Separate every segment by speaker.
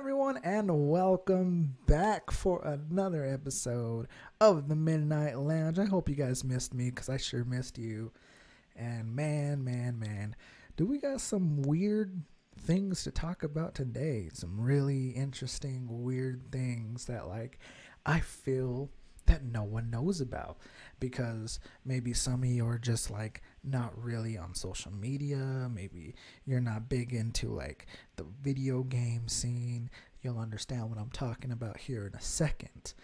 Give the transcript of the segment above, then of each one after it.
Speaker 1: everyone, and welcome back for another episode of the Midnight Lounge. I hope you guys missed me because I sure missed you. And man, man, man, do we got some weird things to talk about today? Some really interesting, weird things that, like, I feel that no one knows about because maybe some of you are just like not really on social media. Maybe you're not big into like the video game scene. You'll understand what I'm talking about here in a second.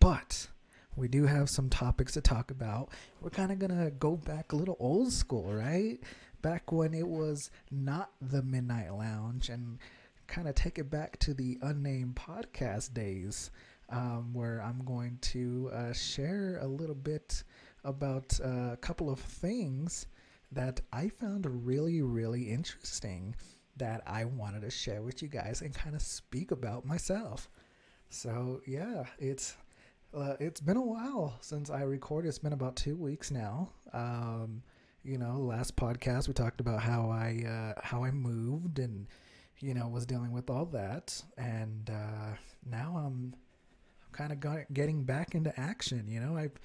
Speaker 1: But we do have some topics to talk about. We're kind of going to go back a little old school, right? Back when it was not the Midnight Lounge and kind of take it back to the unnamed podcast days um, where I'm going to uh, share a little bit about uh, a couple of things that I found really, really interesting that I wanted to share with you guys and kind of speak about myself. So yeah, it's uh, it's been a while since I recorded. It's been about two weeks now. Um, you know, last podcast we talked about how I uh, how I moved and you know was dealing with all that, and uh, now I'm kind of getting back into action. You know, I've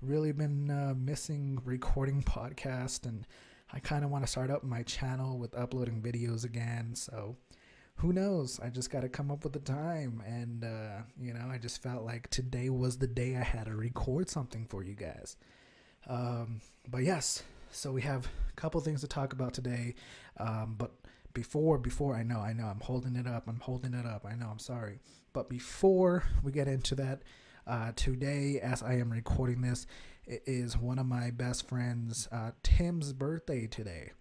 Speaker 1: really been uh, missing recording podcast, and I kind of want to start up my channel with uploading videos again. So who knows? I just got to come up with the time, and uh, you know, I just felt like today was the day I had to record something for you guys. Um, but yes, so we have a couple things to talk about today. Um, but before before I know I know I'm holding it up I'm holding it up I know I'm sorry but before we get into that uh, today as I am recording this it is one of my best friends uh, Tim's birthday today.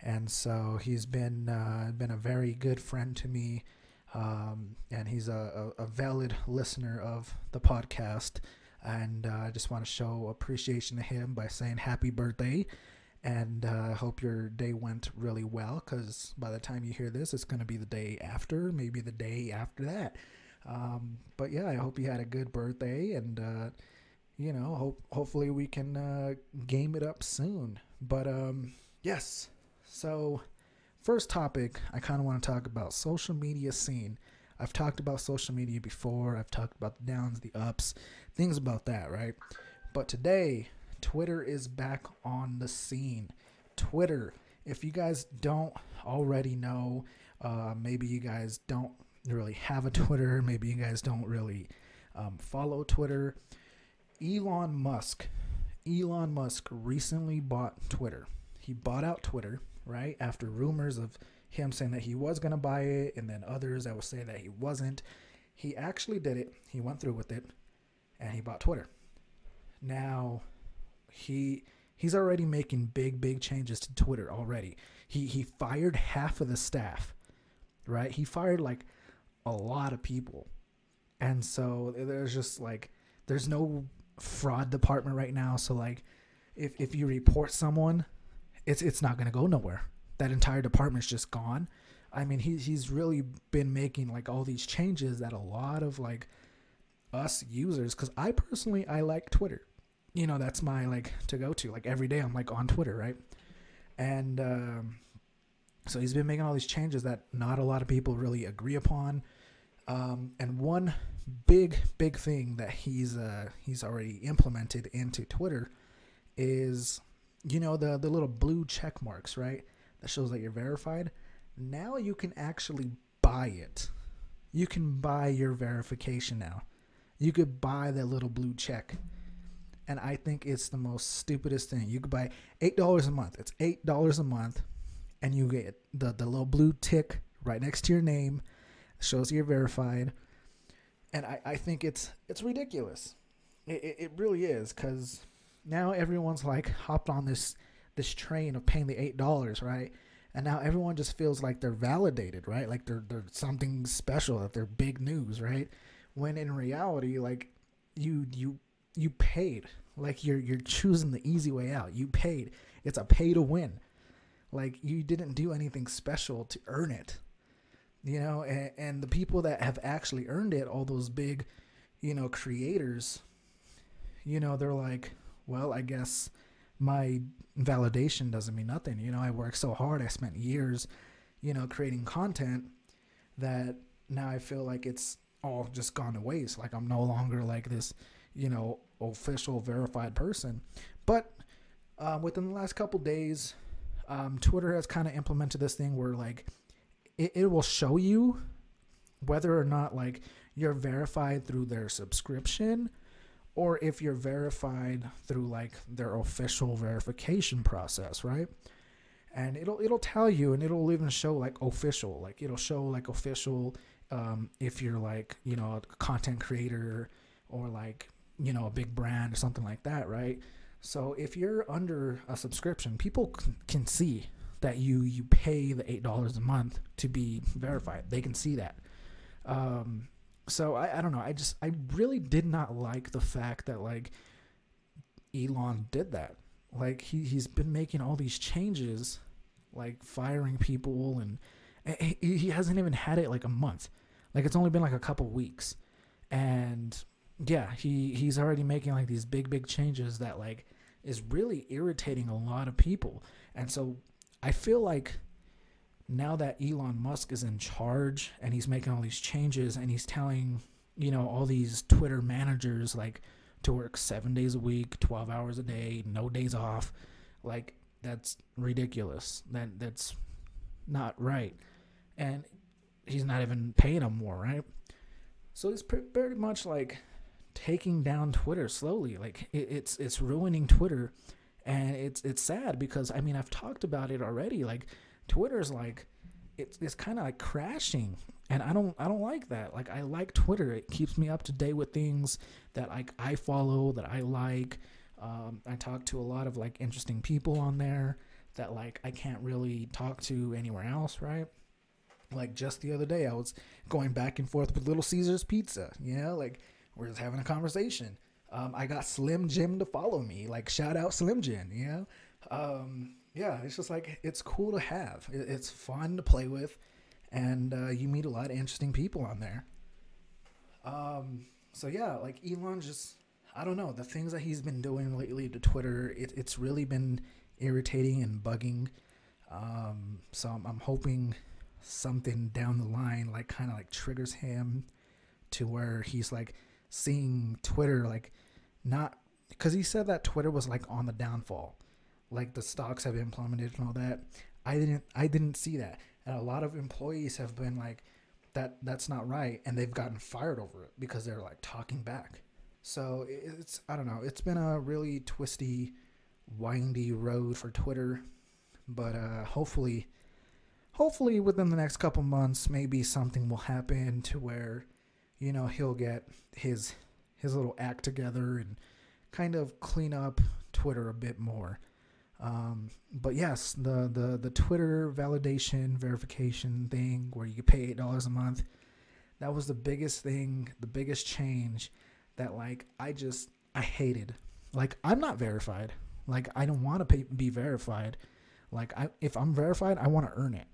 Speaker 1: And so he's been uh, been a very good friend to me um, and he's a, a, a, valid listener of the podcast. And uh, I just want to show appreciation to him by saying happy birthday. And I uh, hope your day went really well because by the time you hear this, it's going to be the day after, maybe the day after that. Um, but yeah, I hope you had a good birthday, and uh, you know, hope hopefully we can uh, game it up soon. But um, yes, so first topic, I kind of want to talk about social media scene. I've talked about social media before. I've talked about the downs, the ups, things about that, right? But today Twitter is back on the scene. Twitter, if you guys don't already know, uh, maybe you guys don't really have a Twitter, maybe you guys don't really um, follow Twitter. Elon Musk, Elon Musk recently bought Twitter. He bought out Twitter, right? After rumors of him saying that he was going to buy it and then others that would say that he wasn't. He actually did it. He went through with it and he bought Twitter. Now, he he's already making big big changes to Twitter already. He he fired half of the staff, right? He fired like a lot of people. And so there's just like there's no fraud department right now, so like if if you report someone, it's it's not going to go nowhere. That entire department's just gone. I mean, he he's really been making like all these changes that a lot of like us users cuz I personally I like Twitter you know that's my like to go to like every day i'm like on twitter right and um, so he's been making all these changes that not a lot of people really agree upon um, and one big big thing that he's uh, he's already implemented into twitter is you know the the little blue check marks right? That shows that you're verified. Now you can actually buy it. You can buy your verification now. You could buy that little blue check. And I think it's the most stupidest thing. You could buy eight dollars a month. It's eight dollars a month, and you get the the little blue tick right next to your name, shows you're verified. And I, I think it's it's ridiculous. It, it, it really is because now everyone's like hopped on this this train of paying the eight dollars, right? And now everyone just feels like they're validated, right? Like they're they're something special, that they're big news, right? When in reality, like you you you paid. Like you're you're choosing the easy way out. You paid. It's a pay to win. Like you didn't do anything special to earn it. You know, and, and the people that have actually earned it, all those big, you know, creators, you know, they're like, well, I guess my validation doesn't mean nothing. You know, I worked so hard. I spent years, you know, creating content that now I feel like it's all just gone to waste. Like I'm no longer like this, you know, official verified person. But uh, within the last couple days, um, Twitter has kind of implemented this thing where like it, it will show you whether or not like you're verified through their subscription or if you're verified through like their official verification process, right? And it'll it'll tell you and it'll even show like official, like it'll show like official um, if you're like, you know, a content creator or like, you know, a big brand or something like that, right? So if you're under a subscription, people can see that you you pay the eight dollars a month to be verified. They can see that. Um, so I, I don't know. I just I really did not like the fact that like Elon did that. Like he he's been making all these changes, like firing people and, he, he hasn't even had it like a month. Like it's only been like a couple weeks. And yeah, he he's already making like these big big changes that like is really irritating a lot of people. And so I feel like now that Elon Musk is in charge and he's making all these changes and he's telling, you know, all these Twitter managers like to work 7 days a week, 12 hours a day, no days off, like that's ridiculous. That that's not right. And he's not even paying them more, right? So it's pretty much like taking down Twitter slowly. Like it, it's it's ruining Twitter, and it's it's sad because I mean I've talked about it already. Like Twitter's like it's it's kind of like crashing, and I don't I don't like that. Like I like Twitter. It keeps me up to date with things that like I follow that I like. Um, I talk to a lot of like interesting people on there that like I can't really talk to anywhere else, right? Like just the other day, I was going back and forth with Little Caesars Pizza. You know, like we're just having a conversation. Um, I got Slim Jim to follow me. Like shout out Slim Jim. You know, um, yeah, it's just like it's cool to have. it's fun to play with, and uh, you meet a lot of interesting people on there. Um, so yeah, like Elon just I don't know the things that he's been doing lately to Twitter. It, it's really been irritating and bugging. Um, so I'm, I'm hoping something down the line like kind of like triggers him to where he's like seeing Twitter like not because he said that Twitter was like on the downfall, like the stocks have been plummeted and all that. I didn't I didn't see that, and a lot of employees have been like that that's not right, and they've gotten fired over it because they're like talking back. So it's I don't know. It's been a really twisty, windy road for Twitter, but uh, hopefully hopefully within the next couple months maybe something will happen to where you know he'll get his his little act together and kind of clean up Twitter a bit more. Um, but yes, the, the the Twitter validation verification thing where you pay eight dollars a month, that was the biggest thing, the biggest change that like I just I hated. Like I'm not verified. Like I don't want to be verified. Like I if I'm verified, I want to earn it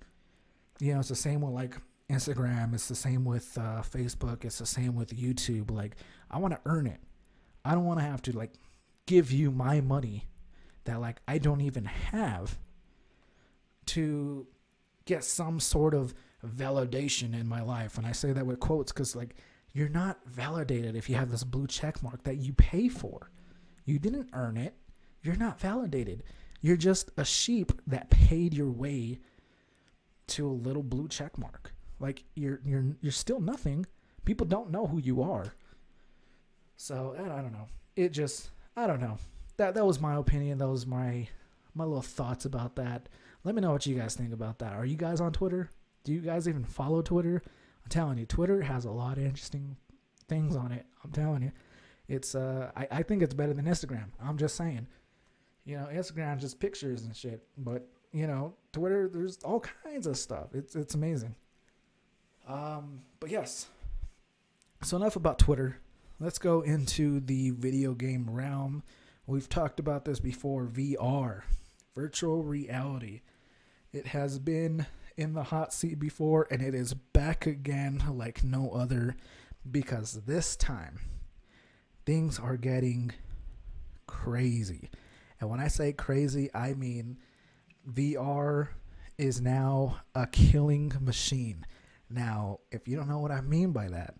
Speaker 1: you know, it's the same with like Instagram. It's the same with uh, Facebook. It's the same with YouTube. Like, I want to earn it. I don't want to have to like give you my money that like I don't even have to get some sort of validation in my life. And I say that with quotes because like you're not validated if you have this blue check mark that you pay for. You didn't earn it. You're not validated. You're just a sheep that paid your way to a little blue check mark. Like you're you're you're still nothing. People don't know who you are. So I don't know. It just I don't know. That that was my opinion. That was my my little thoughts about that. Let me know what you guys think about that. Are you guys on Twitter? Do you guys even follow Twitter? I'm telling you, Twitter has a lot of interesting things on it. I'm telling you. It's uh I, I think it's better than Instagram. I'm just saying. You know, Instagram's just pictures and shit. But you know, Twitter, there's all kinds of stuff. It's it's amazing. Um, but yes. So enough about Twitter. Let's go into the video game realm. We've talked about this before, VR, virtual reality. It has been in the hot seat before and it is back again like no other because this time things are getting crazy. And when I say crazy, I mean VR is now a killing machine. Now, if you don't know what I mean by that,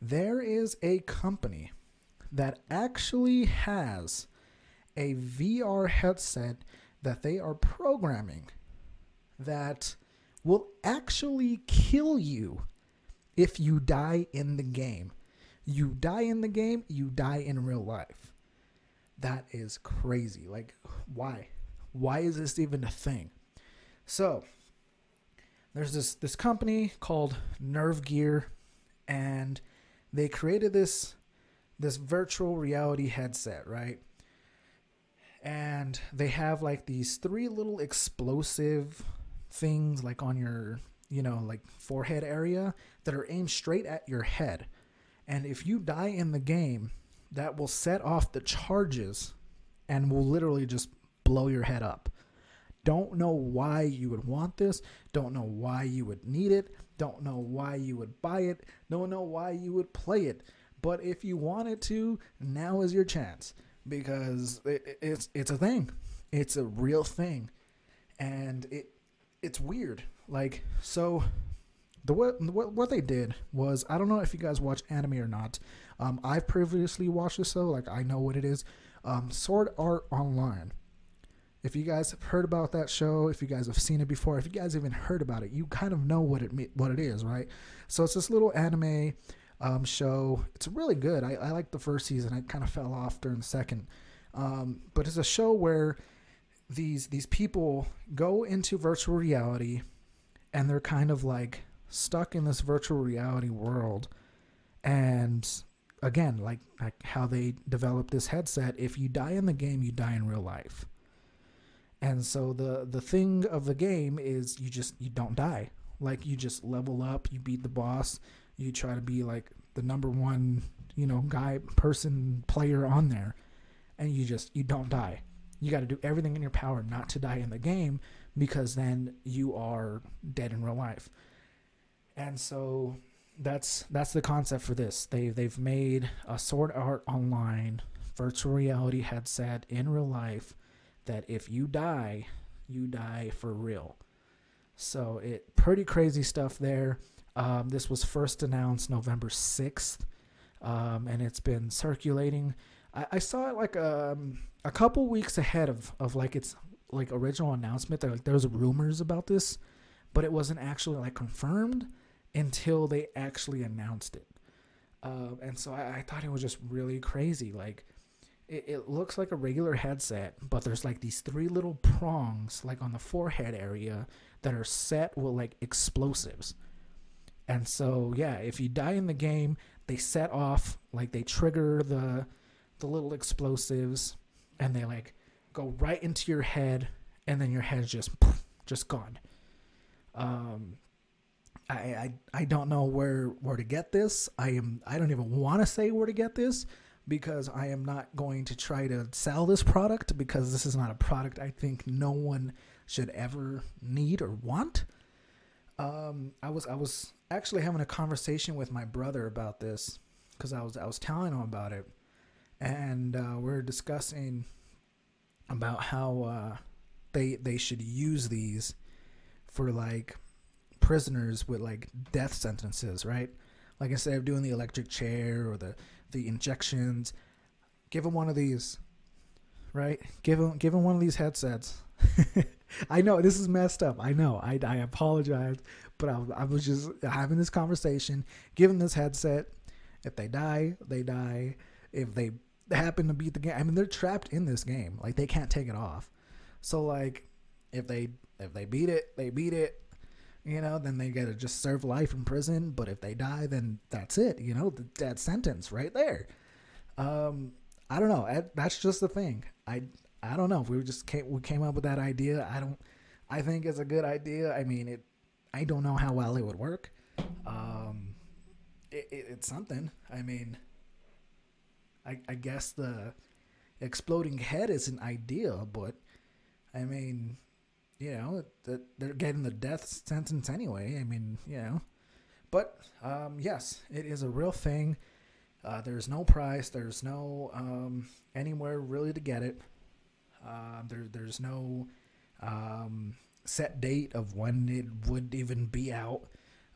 Speaker 1: there is a company that actually has a VR headset that they are programming that will actually kill you if you die in the game. You die in the game, you die in real life. That is crazy. Like, why? Why is this even a thing? So, there's this this company called Nerve Gear, and they created this this virtual reality headset, right? And they have like these three little explosive things like on your, you know, like forehead area that are aimed straight at your head. And if you die in the game, that will set off the charges and will literally just blow your head up. Don't know why you would want this. Don't know why you would need it. Don't know why you would buy it. Don't know why you would play it. But if you wanted to, now is your chance because it, it's it's a thing. It's a real thing, and it it's weird. Like so, the what what what they did was I don't know if you guys watch anime or not. Um, I've previously watched this so like I know what it is. Um, Sword Art Online. If you guys have heard about that show, if you guys have seen it before, if you guys even heard about it, you kind of know what it what it is, right? So it's this little anime um, show. It's really good. I, I like the first season. I kind of fell off during the second, um, but it's a show where these these people go into virtual reality, and they're kind of like stuck in this virtual reality world, and again, like like how they develop this headset. If you die in the game, you die in real life. And so the the thing of the game is you just you don't die. Like you just level up, you beat the boss, you try to be like the number one, you know, guy, person, player on there, and you just you don't die. You got to do everything in your power not to die in the game because then you are dead in real life. And so that's that's the concept for this. They they've made a Sword Art Online virtual reality headset in real life that if you die, you die for real. So it pretty crazy stuff there. Um, this was first announced November 6th, um, and it's been circulating. I, I saw it like um, a couple weeks ahead of, of like its like original announcement. There, like there was rumors about this, but it wasn't actually like confirmed until they actually announced it. Uh, and so I, I, thought it was just really crazy. Like it, it looks like a regular headset, but there's like these three little prongs like on the forehead area that are set with like explosives. And so yeah, if you die in the game, they set off like they trigger the the little explosives and they like go right into your head and then your head's just just gone. Um I, I I don't know where where to get this. I am I don't even want to say where to get this because I am not going to try to sell this product because this is not a product I think no one should ever need or want. Um, I was I was actually having a conversation with my brother about this because I was I was telling him about it, and uh, we are discussing about how uh, they they should use these for like prisoners with like death sentences, right? Like instead of doing the electric chair or the the injections, give him one of these, right? Give him give them one of these headsets. I know this is messed up. I know. I, I apologize, but I, I was just having this conversation, Give him this headset. If they die, they die. If they happen to beat the game, I mean, they're trapped in this game. Like they can't take it off. So like, if they if they beat it, they beat it. You know, then they gotta just serve life in prison. But if they die, then that's it. You know, the dead sentence right there. Um, I don't know. That's just the thing. I I don't know. if We just came we came up with that idea. I don't. I think it's a good idea. I mean, it. I don't know how well it would work. Um, it, it, it's something. I mean, I I guess the exploding head isn't ideal, but I mean, you know, that they're getting the death sentence anyway. I mean, you know, but um, yes, it is a real thing. Uh, there's no price. There's no um, anywhere really to get it. Uh, there, there's no um, set date of when it would even be out.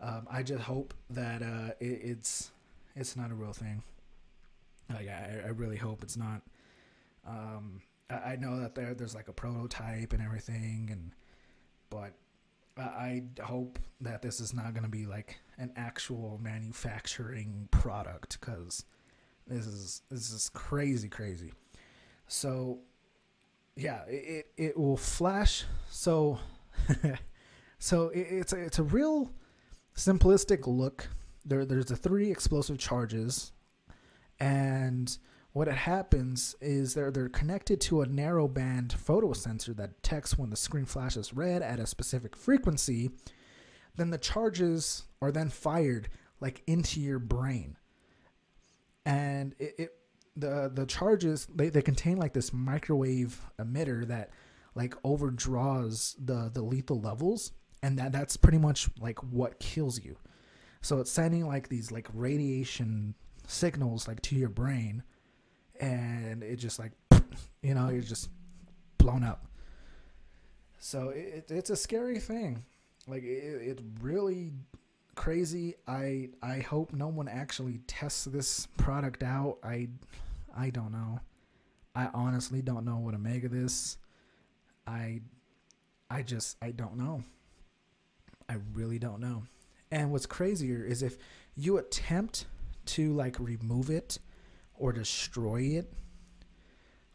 Speaker 1: Um, I just hope that uh, it, it's it's not a real thing. Like I, I really hope it's not. Um, I, know that there there's like a prototype and everything, and but I hope that this is not going to be like an actual manufacturing product because this is this is crazy crazy. So yeah, it it will flash. So so it, it's a, it's a real simplistic look. There there's the three explosive charges, and what happens is they're they're connected to a narrow band photo sensor that detects when the screen flashes red at a specific frequency. Then the charges are then fired like into your brain, and it, it the the charges they, they contain like this microwave emitter that like overdraws the the lethal levels and that that's pretty much like what kills you so it's sending like these like radiation signals like to your brain and it just like you know you're just blown up. So it, it's a scary thing. Like it, it's really crazy. I i hope no one actually tests this product out. I i don't know. I honestly don't know what to make of this. I i just i don't know. I really don't know. And what's crazier is if you attempt to like remove it or destroy it,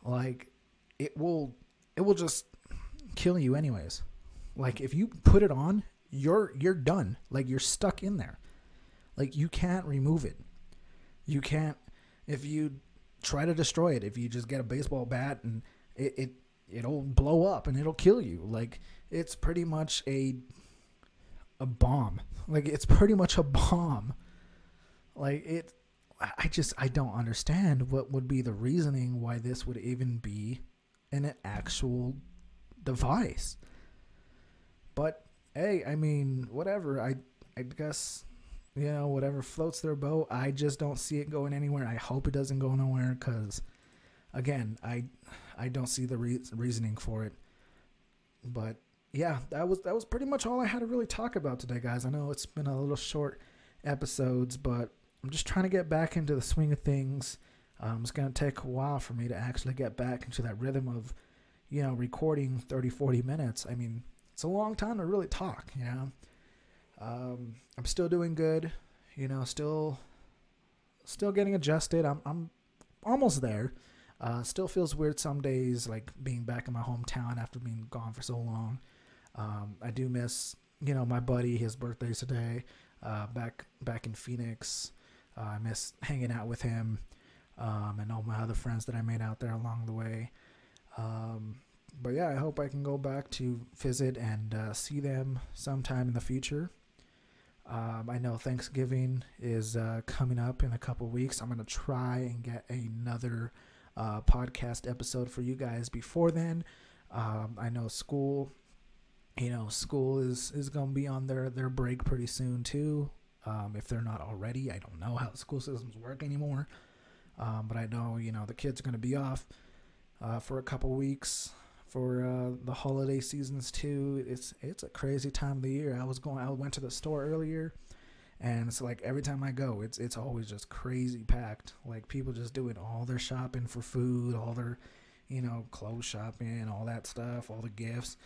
Speaker 1: like it will it will just kill you anyways. Like if you put it on, you're you're done. Like you're stuck in there. Like you can't remove it. You can't if you try to destroy it, if you just get a baseball bat and it, it it'll blow up and it'll kill you. Like it's pretty much a a bomb. Like it's pretty much a bomb. Like it I just I don't understand what would be the reasoning why this would even be an actual device. But hey, I mean, whatever. I I guess you know whatever floats their boat. I just don't see it going anywhere. I hope it doesn't go nowhere because again, I I don't see the re- reasoning for it. But yeah, that was that was pretty much all I had to really talk about today, guys. I know it's been a little short episodes, but I'm just trying to get back into the swing of things. Um, it's going to take a while for me to actually get back into that rhythm of, you know, recording 30, 40 minutes. I mean, it's a long time to really talk, you know. Um, I'm still doing good, you know, still still getting adjusted. I'm I'm almost there. Uh, still feels weird some days, like being back in my hometown after being gone for so long. Um, I do miss, you know, my buddy. His birthday's today. Uh, back back in Phoenix. Uh, I miss hanging out with him um, and all my other friends that I made out there along the way. Um, but yeah, I hope I can go back to visit and uh, see them sometime in the future. Um, I know Thanksgiving is uh, coming up in a couple weeks. I'm going to try and get another uh, podcast episode for you guys before then. Um, I know school, you know, school is, is going to be on their, their break pretty soon too. Um, if they're not already, I don't know how school systems work anymore. Um, but I know, you know, the kids are going to be off uh, for a couple weeks for uh, the holiday seasons too. It's it's a crazy time of the year. I was going, I went to the store earlier, and it's like every time I go, it's it's always just crazy packed. Like people just doing all their shopping for food, all their, you know, clothes shopping, all that stuff, all the gifts.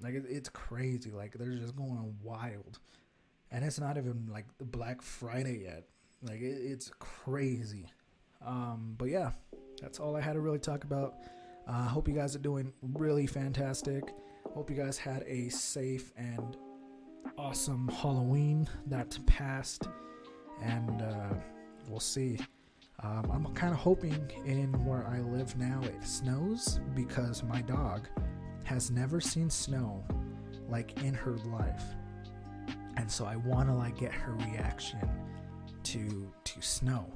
Speaker 1: Like it, it's crazy. Like they're just going wild and it's not even like Black Friday yet. Like it, it's crazy. Um, but yeah, that's all I had to really talk about. I uh, hope you guys are doing really fantastic. Hope you guys had a safe and awesome Halloween that passed, and uh, we'll see. Um, I'm kind of hoping in where I live now it snows because my dog has never seen snow like in her life and so I want to like get her reaction to to snow.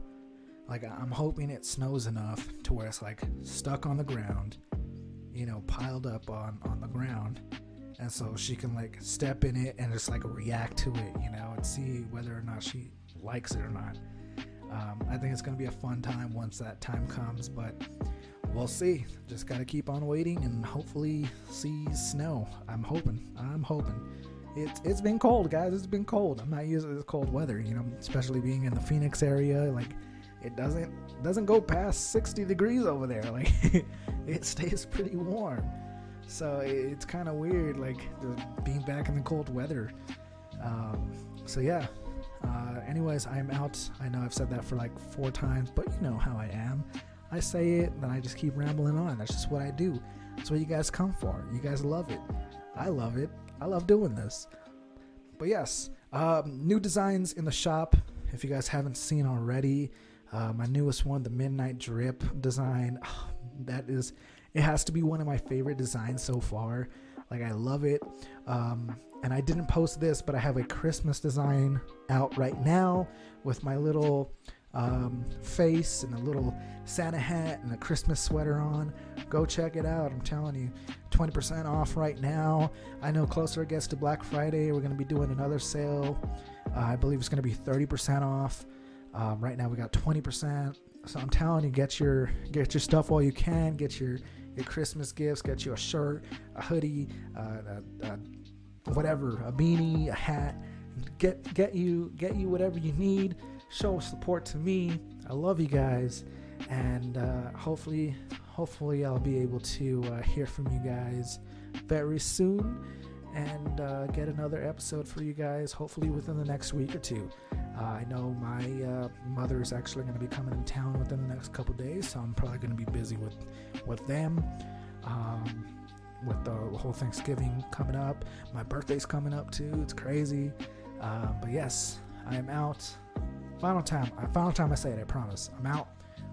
Speaker 1: Like I'm hoping it snows enough to where it's like stuck on the ground, you know, piled up on on the ground, and so she can like step in it and just like react to it, you know, and see whether or not she likes it or not. Um, I think it's gonna be a fun time once that time comes, but we'll see. Just gotta keep on waiting and hopefully see snow. I'm hoping. I'm hoping it's it's been cold, guys. It's been cold. I'm not used to this cold weather, you know, especially being in the Phoenix area. Like, it doesn't doesn't go past 60 degrees over there. Like, it stays pretty warm. So it's kind of weird, like being back in the cold weather. Um, so yeah. Uh, anyways, I'm out. I know I've said that for like four times, but you know how I am. I say it, then I just keep rambling on. That's just what I do. That's what you guys come for. You guys love it. I love it. I love doing this. But yes, um, new designs in the shop. If you guys haven't seen already, uh, my newest one, the Midnight Drip design. Oh, that is, it has to be one of my favorite designs so far. Like I love it. Um, and I didn't post this, but I have a Christmas design out right now with my little um, face and a little Santa hat and a Christmas sweater on. Go check it out. I'm telling you, 20% off right now. I know closer it gets to Black Friday, we're going to be doing another sale. Uh, I believe it's going to be 30% off. Um, right now we got 20%. So I'm telling you, get your get your stuff while you can. Get your your Christmas gifts. Get you a shirt, a hoodie, uh, a, a whatever, a beanie, a hat. Get get you get you whatever you need. Show support to me. I love you guys, and uh, hopefully hopefully I'll be able to uh, hear from you guys very soon and uh, get another episode for you guys, hopefully within the next week or two. Uh, I know my uh, mother is actually going to be coming in town within the next couple days, so I'm probably going to be busy with with them. Um, with the whole Thanksgiving coming up, my birthday's coming up too. It's crazy, uh, but yes, I am out. Final time, uh, final time I say it. I promise. I'm out.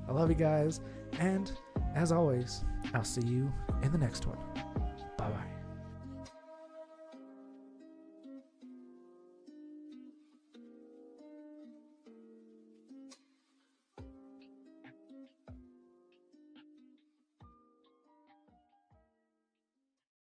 Speaker 1: I love you guys, and as always, I'll see you in the next one.